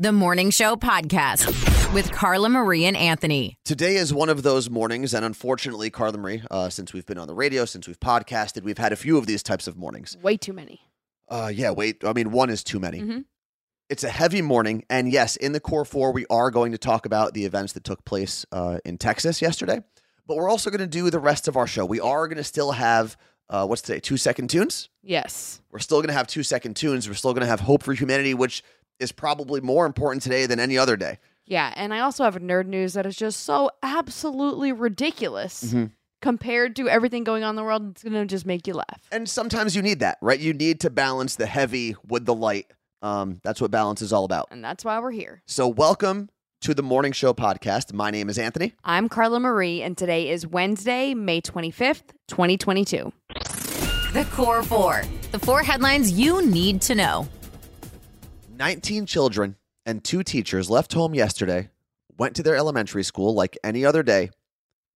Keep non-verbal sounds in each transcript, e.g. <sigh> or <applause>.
The Morning Show Podcast with Carla Marie and Anthony. Today is one of those mornings, and unfortunately, Carla Marie, uh, since we've been on the radio, since we've podcasted, we've had a few of these types of mornings. Way too many. Uh, yeah, wait. I mean, one is too many. Mhm. It's a heavy morning, and yes, in the core four, we are going to talk about the events that took place uh, in Texas yesterday. But we're also going to do the rest of our show. We are going to still have uh, what's today? Two second tunes. Yes. We're still going to have two second tunes. We're still going to have hope for humanity, which is probably more important today than any other day. Yeah, and I also have a nerd news that is just so absolutely ridiculous Mhm. compared to everything going on in the world. It's gonna just make you laugh. And sometimes you need that, right? You need to balance the heavy with the light. Um, that's what balance is all about. And that's why we're here. So, welcome to the Morning Show podcast. My name is Anthony. I'm Carla Marie, and today is Wednesday, May 25th, 2022. The Core Four. The four headlines you need to know. 19 children and two teachers left home yesterday, went to their elementary school like any other day,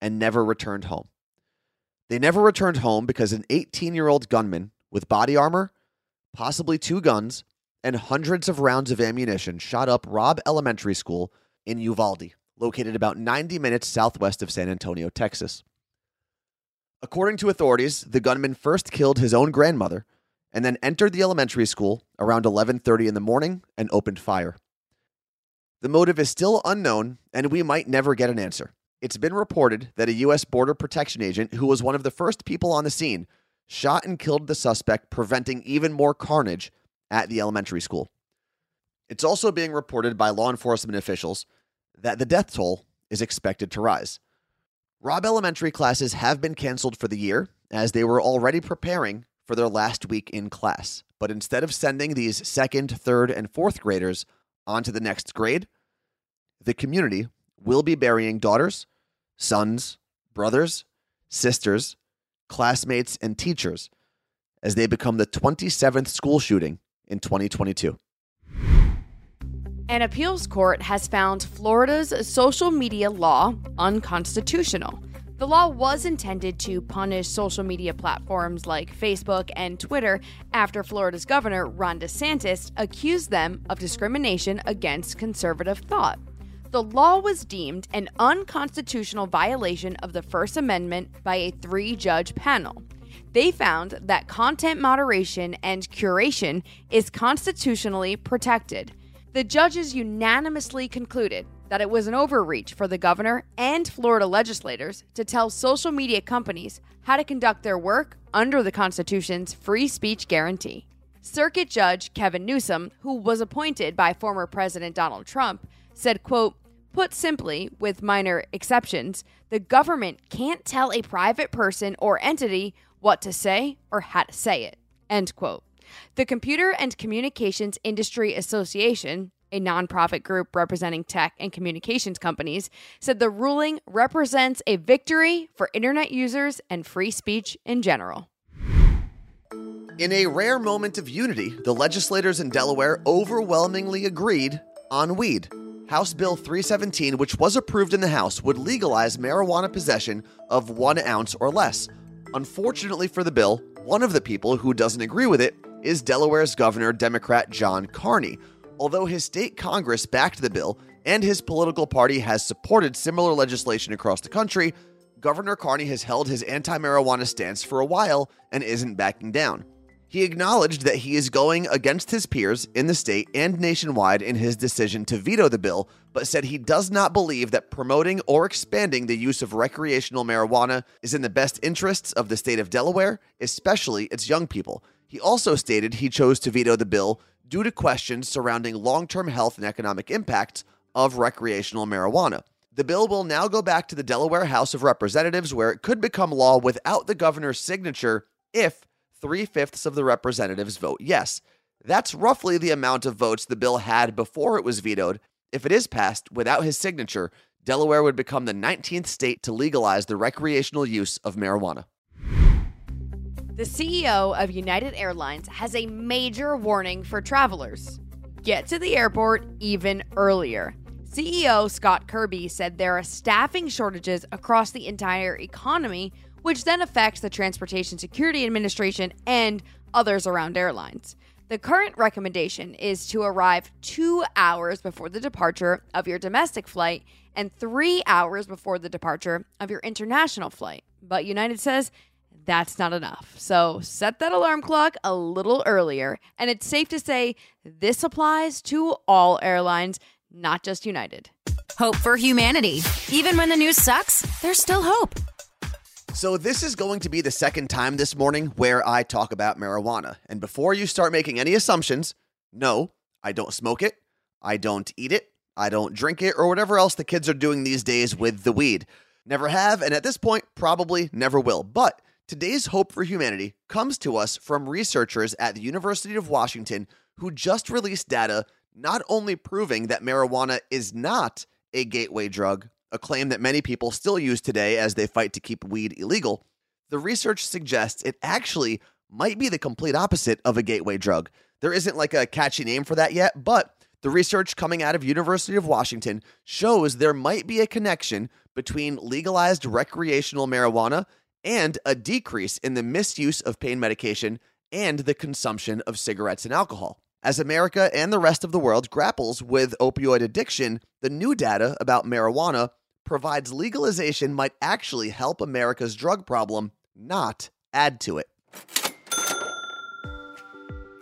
and never returned home. They never returned home because an 18 year old gunman with body armor, possibly two guns, and hundreds of rounds of ammunition shot up Robb Elementary School in Uvalde, located about 90 minutes southwest of San Antonio, Texas. According to authorities, the gunman first killed his own grandmother and then entered the elementary school around 11:30 in the morning and opened fire. The motive is still unknown and we might never get an answer. It's been reported that a US border protection agent who was one of the first people on the scene shot and killed the suspect preventing even more carnage at the elementary school. It's also being reported by law enforcement officials that the death toll is expected to rise. Robb Elementary classes have been canceled for the year as they were already preparing for their last week in class. But instead of sending these second, third, and fourth graders onto the next grade, the community will be burying daughters, sons, brothers, sisters, classmates, and teachers as they become the 27th school shooting in 2022. An appeals court has found Florida's social media law unconstitutional. The law was intended to punish social media platforms like Facebook and Twitter after Florida's governor, Ron DeSantis, accused them of discrimination against conservative thought. The law was deemed an unconstitutional violation of the First Amendment by a three judge panel. They found that content moderation and curation is constitutionally protected. The judges unanimously concluded that it was an overreach for the governor and Florida legislators to tell social media companies how to conduct their work under the Constitution's free speech guarantee. Circuit Judge Kevin Newsom, who was appointed by former President Donald Trump, said, quote, Put simply, with minor exceptions, the government can't tell a private person or entity what to say or how to say it. End quote. The Computer and Communications Industry Association, a nonprofit group representing tech and communications companies, said the ruling represents a victory for internet users and free speech in general. In a rare moment of unity, the legislators in Delaware overwhelmingly agreed on weed. House Bill 317, which was approved in the House, would legalize marijuana possession of one ounce or less. Unfortunately for the bill, one of the people who doesn't agree with it is Delaware's Governor, Democrat John Carney. Although his state Congress backed the bill and his political party has supported similar legislation across the country, Governor Carney has held his anti marijuana stance for a while and isn't backing down. He acknowledged that he is going against his peers in the state and nationwide in his decision to veto the bill, but said he does not believe that promoting or expanding the use of recreational marijuana is in the best interests of the state of Delaware, especially its young people. He also stated he chose to veto the bill due to questions surrounding long term health and economic impacts of recreational marijuana. The bill will now go back to the Delaware House of Representatives, where it could become law without the governor's signature if three fifths of the representatives vote yes. That's roughly the amount of votes the bill had before it was vetoed. If it is passed without his signature, Delaware would become the 19th state to legalize the recreational use of marijuana. The CEO of United Airlines has a major warning for travelers get to the airport even earlier. CEO Scott Kirby said there are staffing shortages across the entire economy, which then affects the Transportation Security Administration and others around airlines. The current recommendation is to arrive two hours before the departure of your domestic flight and three hours before the departure of your international flight. But United says that's not enough. So set that alarm clock a little earlier. And it's safe to say this applies to all airlines, not just United. Hope for humanity. Even when the news sucks, there's still hope. So, this is going to be the second time this morning where I talk about marijuana. And before you start making any assumptions, no, I don't smoke it, I don't eat it, I don't drink it, or whatever else the kids are doing these days with the weed. Never have, and at this point, probably never will. But today's hope for humanity comes to us from researchers at the University of Washington who just released data not only proving that marijuana is not a gateway drug, a claim that many people still use today as they fight to keep weed illegal, the research suggests it actually might be the complete opposite of a gateway drug. There isn't like a catchy name for that yet, but the research coming out of University of Washington shows there might be a connection between legalized recreational marijuana and a decrease in the misuse of pain medication and the consumption of cigarettes and alcohol. As America and the rest of the world grapples with opioid addiction, the new data about marijuana provides legalization might actually help America's drug problem, not add to it.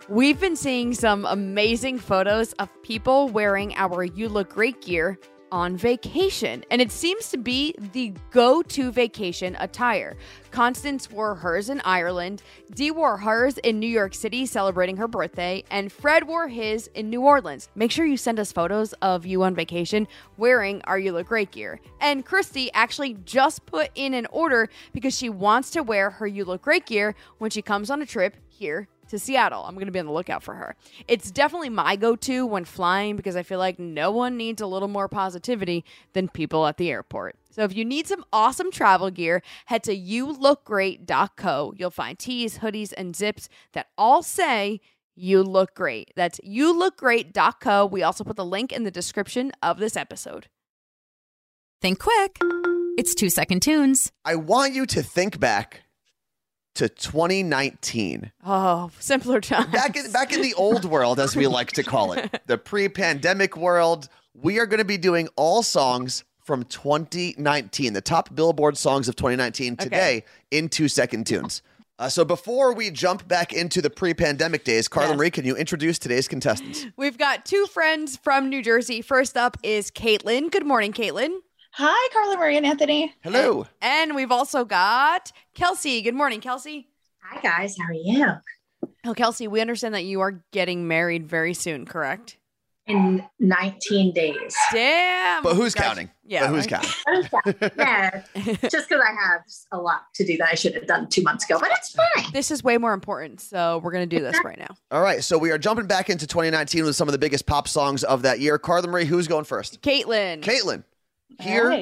We've been seeing some amazing photos of people wearing our You Look Great gear on vacation, and it seems to be the go to vacation attire. Constance wore hers in Ireland, Dee wore hers in New York City celebrating her birthday, and Fred wore his in New Orleans. Make sure you send us photos of you on vacation wearing our You Look Great gear. And Christy actually just put in an order because she wants to wear her You Look Great gear when she comes on a trip here to Seattle. I'm going to be on the lookout for her. It's definitely my go to when flying because I feel like no one needs a little more positivity than people at the airport. So if you need some awesome travel gear, head to youlookgreat.co. You'll find tees, hoodies, and zips that all say you look great. That's youlookgreat.co. We also put the link in the description of this episode. Think quick. It's two second tunes. I want you to think back to 2019. Oh, simpler times. Back in, back in the old world, as we like to call it, <laughs> the pre pandemic world, we are going to be doing all songs from 2019, the top Billboard songs of 2019 today in two second tunes. Uh, so before we jump back into the pre pandemic days, Carla Yes. Marie, can you introduce today's contestants? We've got two friends from New Jersey. First up is Caitlin. Good morning, Caitlin. Hi, Carla Marie and Anthony. Hello. And we've also got Kelsey. Good morning, Kelsey. Hi, guys. How are you? Oh, Kelsey, we understand that you are getting married very soon, correct? In 19 days. Damn. But who's Gosh. <laughs> counting? Yeah. But who's <laughs> right. counting? yeah, just because I have a lot to do that I should have done two months ago, but it's fine. This is way more important, so we're gonna do this right now. All right. So we are jumping back into 2019 with some of the biggest pop songs of that year. Carla Marie, who's going first? Caitlin. Caitlin, here is All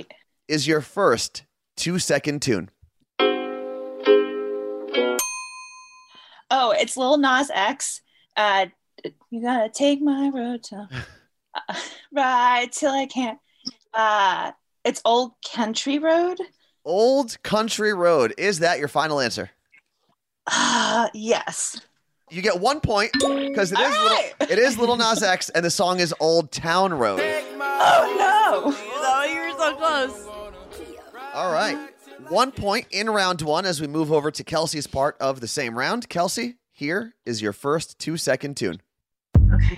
right. your first two second tune. Oh, it's Lil Nas X. Uh, you gotta take my road to uh, <laughs> ride till I can't. Uh, it's Old Country Road. Old Country Road. Is that your final answer? Uh, yes. You get one point because it is All little, right. it is Little Nas X, and the song is Old Town Road. Oh no. You were so close. All right, one point in round one as we move over to Kelsey's part of the same round. Kelsey, here is your first two second tune. Okay.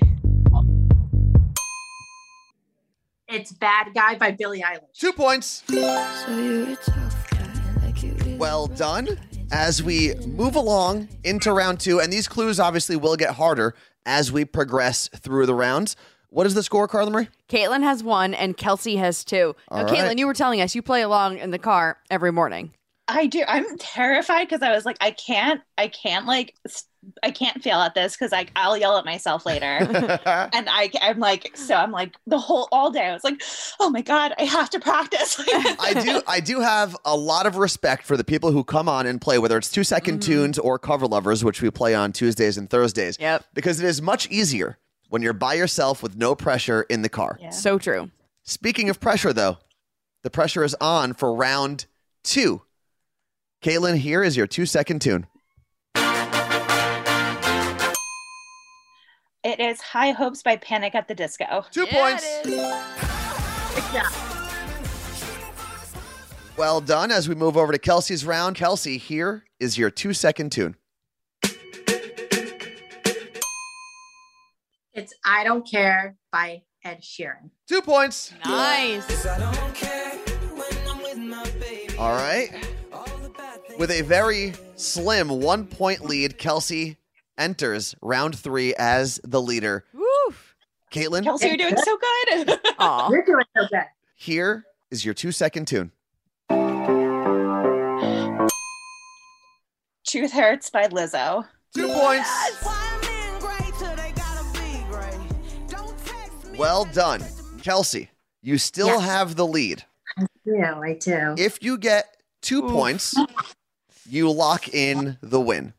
It's Bad Guy by Billie Eilish. Two points. Well done. As we move along into round two, and these clues obviously will get harder as we progress through the rounds. What is the score, Carla Marie? Caitlin has one and Kelsey has two. Now, All Caitlin, right. you were telling us you play along in the car every morning. I do. I'm terrified because I was like, I can't, I can't like, I can't fail at this because like I'll yell at myself later. <laughs> and I, I'm like, so I'm like the whole all day. I was like, oh my god, I have to practice. <laughs> I do I do have a lot of respect for the people who come on and play, whether it's two second mm. tunes or cover lovers, which we play on Tuesdays and Thursdays. Yep. Because it is much easier when you're by yourself with no pressure in the car. Yeah. So true. Speaking of pressure, though, the pressure is on for round two. Caitlin, here is your two second tune. It is High Hopes by Panic at the Disco. Two Yeah, points. it is. Good job. Well done. As we move over to Kelsey's round, Kelsey, here is your two second tune. It's I Don't Care by Ed Sheeran. Two points. Nice. All right. With a very slim one point lead, Kelsey enters round three as the leader. Woo. Caitlin, Kelsey, you're doing so good. <laughs> Aw. You're doing so good. here is your two second tune. Truth Hurts by Lizzo. Two points. Well done. Kelsey, you still Yes. have the lead. I do. I do. If you get two Oof. points, you lock in the win.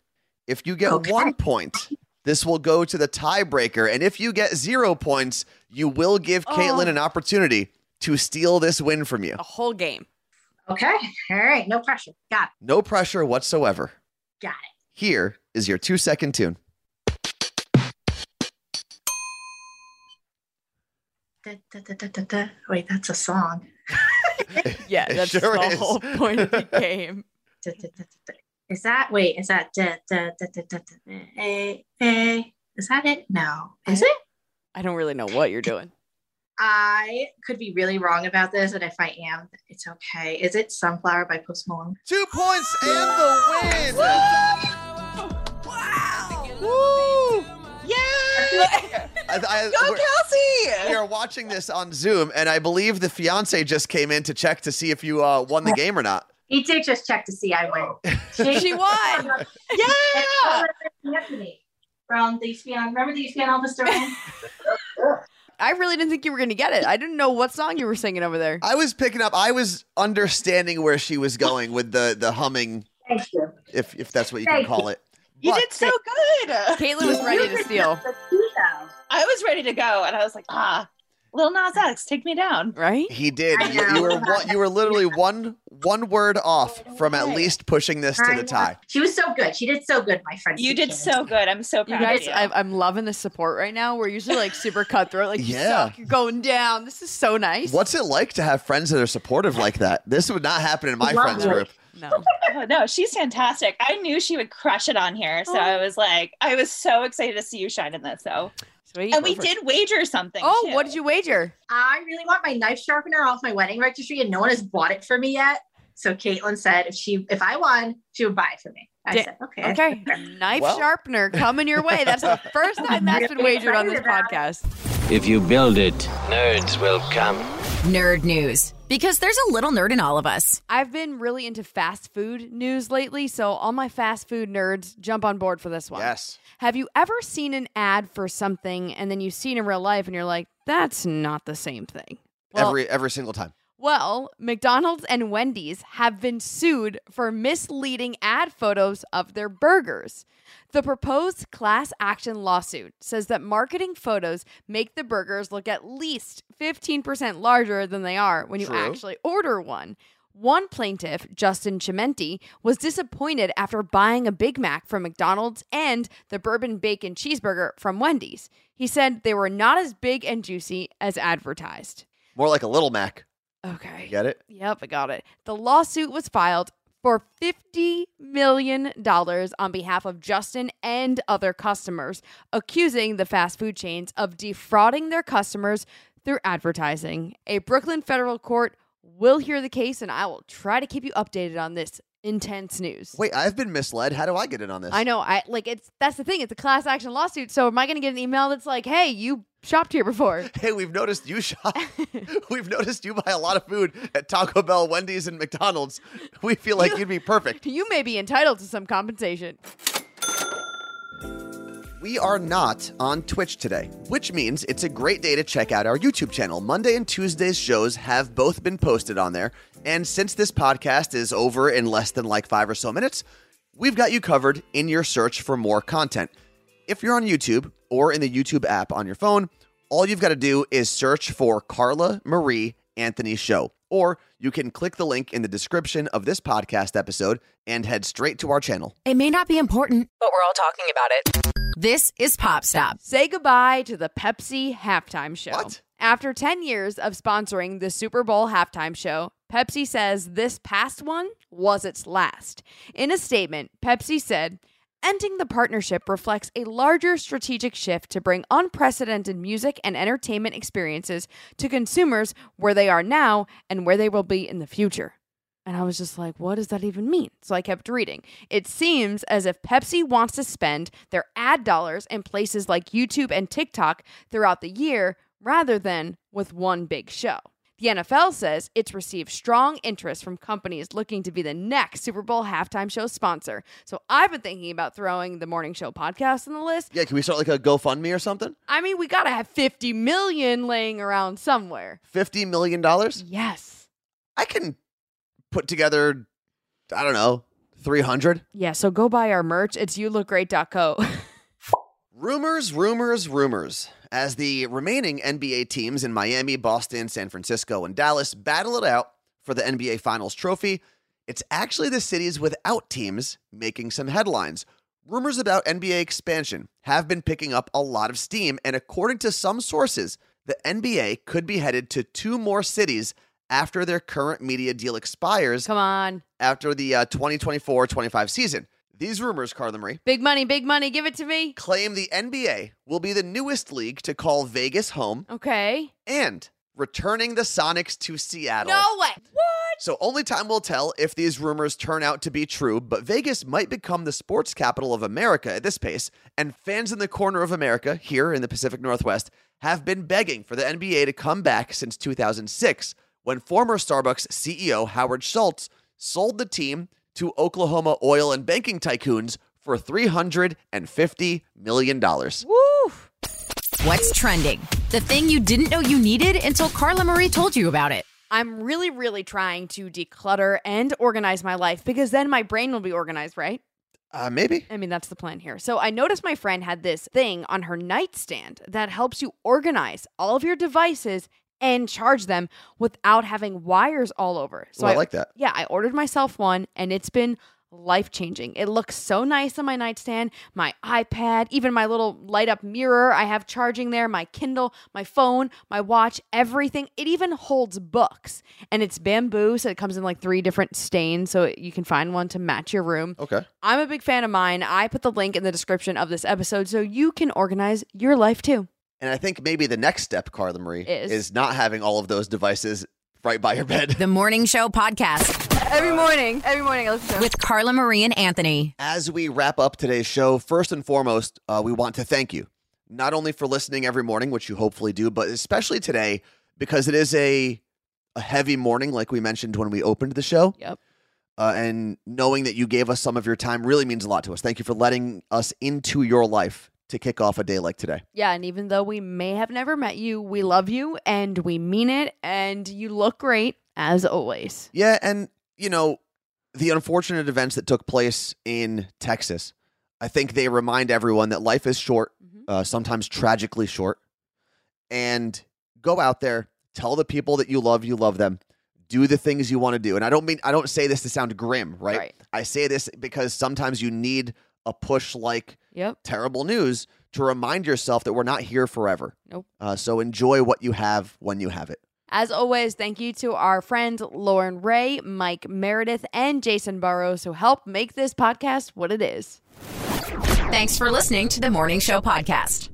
If you get Okay. one point, this will go to the tiebreaker. And if you get zero points, you will give oh. Caitlin Oh. an opportunity to steal this win from you. A whole game. Okay. All right. No pressure. Got it. No pressure whatsoever. Got it. Here is your two second tune. Da, da, da, da, da, da. Wait, that's a song. <laughs> Yeah, <laughs> that's sure the is. whole point of the <laughs> game. Da, da, da, da, da. Is that wait? Is that da, da, da, da, da, da, eh, eh. Is that it? No. Is it? I don't really know what you're doing. I could be really wrong about this, and if I am, it's okay. Is it "Sunflower" by Post Malone? Two points and the win. Wow! Woo! Yeah! I, I, Go, we're- Kelsey! we are watching this on Zoom, and I believe the fiance just came in to check to see if you uh, won the game or not. He did just check to see I win. <laughs> <laughs> She won. Yeah! Anthony from the ESPN. Remember the ESPN Elvis Duran? I really didn't think you were going to get it. I didn't know what song you were singing over there. I was picking up. I was understanding where she was going with the the humming, Thank you. if if that's what you Thank can call it. You But did so good. Caitlin was ready to steal, I was ready to go, and I was like, ah, Lil Nas X, take me down. right? he did. You, you were one, you were literally one one word off from at least pushing this to the tie. She was so good. She did so good, my friend. You did so good. I'm so You proud guys, of you. I, I'm loving the support right now. We're usually like super cutthroat, like you Yeah. suck, you're going down. This is so nice. What's it like to have friends that are supportive like that? This would not happen in my Love friends it. group. No, <laughs> Oh, no, she's fantastic. I knew she would crush it on here. So Oh. I was like, I was so excited to see you shine in this. So, sweet. and we did wager something. Oh, too. what did you wager? I really want my knife sharpener off my wedding registry, and no one has bought it for me yet. So Caitlin said if she if I won, she would buy it for me. I Da- said okay. Okay, <laughs> knife Well- sharpener coming your way. That's the first time that's been <laughs> wagered on this excited about it. podcast. If you build it, nerds will come. Nerd news. Because there's a little nerd in all of us. I've been really into fast food news lately, so all my fast food nerds jump on board for this one. Yes. Have you ever seen an ad for something and then you see it in real life and you're like, that's not the same thing? Well, every every single time. Well, McDonald's and Wendy's have been sued for misleading ad photos of their burgers. The proposed class action lawsuit says that marketing photos make the burgers look at least 15% larger than they are when you True. actually order one. One plaintiff, Justin Chimienti, was disappointed after buying a Big Mac from McDonald's and the bourbon bacon cheeseburger from Wendy's. He said they were not as big and juicy as advertised. More like a little Mac. Okay. You get it? Yep, I got it. The lawsuit was filed for $50 million on behalf of Justin and other customers, accusing the fast food chains of defrauding their customers through advertising. A Brooklyn federal court will hear the case, and I will try to keep you updated on this intense news. Wait, I've been misled. How do I get in on this? I know. I like it's that's the thing. It's a class action lawsuit. So am I going to get an email that's like, "Hey, you shopped here before"? <laughs> Hey, we've noticed you shop. <laughs> we've noticed you buy a lot of food at Taco Bell, Wendy's, and McDonald's. We feel like you'd be perfect. <laughs> you may be entitled to some compensation. We are not on Twitch today, which means it's a great day to check out our YouTube channel. Monday and Tuesday's shows have both been posted on there. And since this podcast is over in less than like five or so minutes, we've got you covered in your search for more content. If you're on YouTube or in the YouTube app on your phone, all you've got to do is search for Carla Marie Anthony Show. Or you can click the link in the description of this podcast episode and head straight to our channel. It may not be important, but we're all talking about it. This is Pop Stop. Say goodbye to the Pepsi halftime show. What? After 10 years of sponsoring the Super Bowl halftime show, Pepsi says this past one was its last. In a statement, Pepsi said, Ending the partnership reflects a larger strategic shift to bring unprecedented music and entertainment experiences to consumers where they are now and where they will be in the future. And I was just like, what does that even mean? So I kept reading. It seems as if Pepsi wants to spend their ad dollars in places like YouTube and TikTok throughout the year rather than with one big show. The NFL says it's received strong interest from companies looking to be the next Super Bowl halftime show sponsor. So I've been thinking about throwing the morning show podcast on the list. Yeah, can we start like a GoFundMe or something? I mean, we got to have 50 million laying around somewhere. 50 million? dollars? Yes. I can put together, I don't know, 300. Yeah, so go buy our merch. It's youlookgreat.co. <laughs> Rumors, rumors, rumors. As the remaining NBA teams in Miami, Boston, San Francisco, and Dallas battle it out for the NBA Finals trophy, it's actually the cities without teams making some headlines. Rumors about NBA expansion have been picking up a lot of steam, and according to some sources, the NBA could be headed to two more cities after their current media deal expires Come on. after the uh, 2024 25 season. These rumors, Carla Marie, Big money, big money. Give it to me. claim the NBA will be the newest league to call Vegas home Okay. and returning the Sonics to Seattle. No way. What? So only time will tell if these rumors turn out to be true, but Vegas might become the sports capital of America at this pace, and fans in the corner of America, here in the Pacific Northwest, have been begging for the NBA to come back since 2006, when former Starbucks CEO Howard Schultz sold the team to Oklahoma oil and banking tycoons for $350 million. Woo. What's trending? The thing you didn't know you needed until Carla Marie told you about it. I'm really, really trying to declutter and organize my life because then my brain will be organized, right? Uh, maybe. I mean, that's the plan here. So I noticed my friend had this thing on her nightstand that helps you organize all of your devices and charge them without having wires all over. So Oh, I like that. Yeah, I ordered myself one and it's been life changing. It looks so nice on my nightstand, my iPad, even my little light up mirror I have charging there, my Kindle, my phone, my watch, everything. It even holds books and it's bamboo, so it comes in like three different stains so you can find one to match your room. Okay. I'm a big fan of mine. I put the link in the description of this episode so you can organize your life too. And I think maybe the next step, Carla Marie, Is- not having all of those devices right by your bed. The Morning Show Podcast Every morning, every morning I listen to with Carla Marie and Anthony. As we wrap up today's show, first and foremost, uh, we want to thank you, not only for listening every morning, which you hopefully do, but especially today because it is a a heavy morning, like we mentioned when we opened the show. Yep. Uh, and knowing that you gave us some of your time really means a lot to us. Thank you for letting us into your life to kick off a day like today. Yeah, and even though we may have never met you, we love you and we mean it and you look great as always. Yeah, and you know, the unfortunate events that took place in Texas, I think they remind everyone that life is short, Mhm. uh, sometimes tragically short, and go out there, tell the people that you love you love them, do the things you want to do. And I don't mean I don't say this to sound grim, right? Right. I say this because sometimes you need a push like Yep. terrible news to remind yourself that we're not here forever. Nope. Uh, so enjoy what you have when you have it. As always, thank you to our friends Lauren Ray, Mike Meredith, and Jason Burrows who help make this podcast what it is. Thanks for listening to the Morning Show Podcast.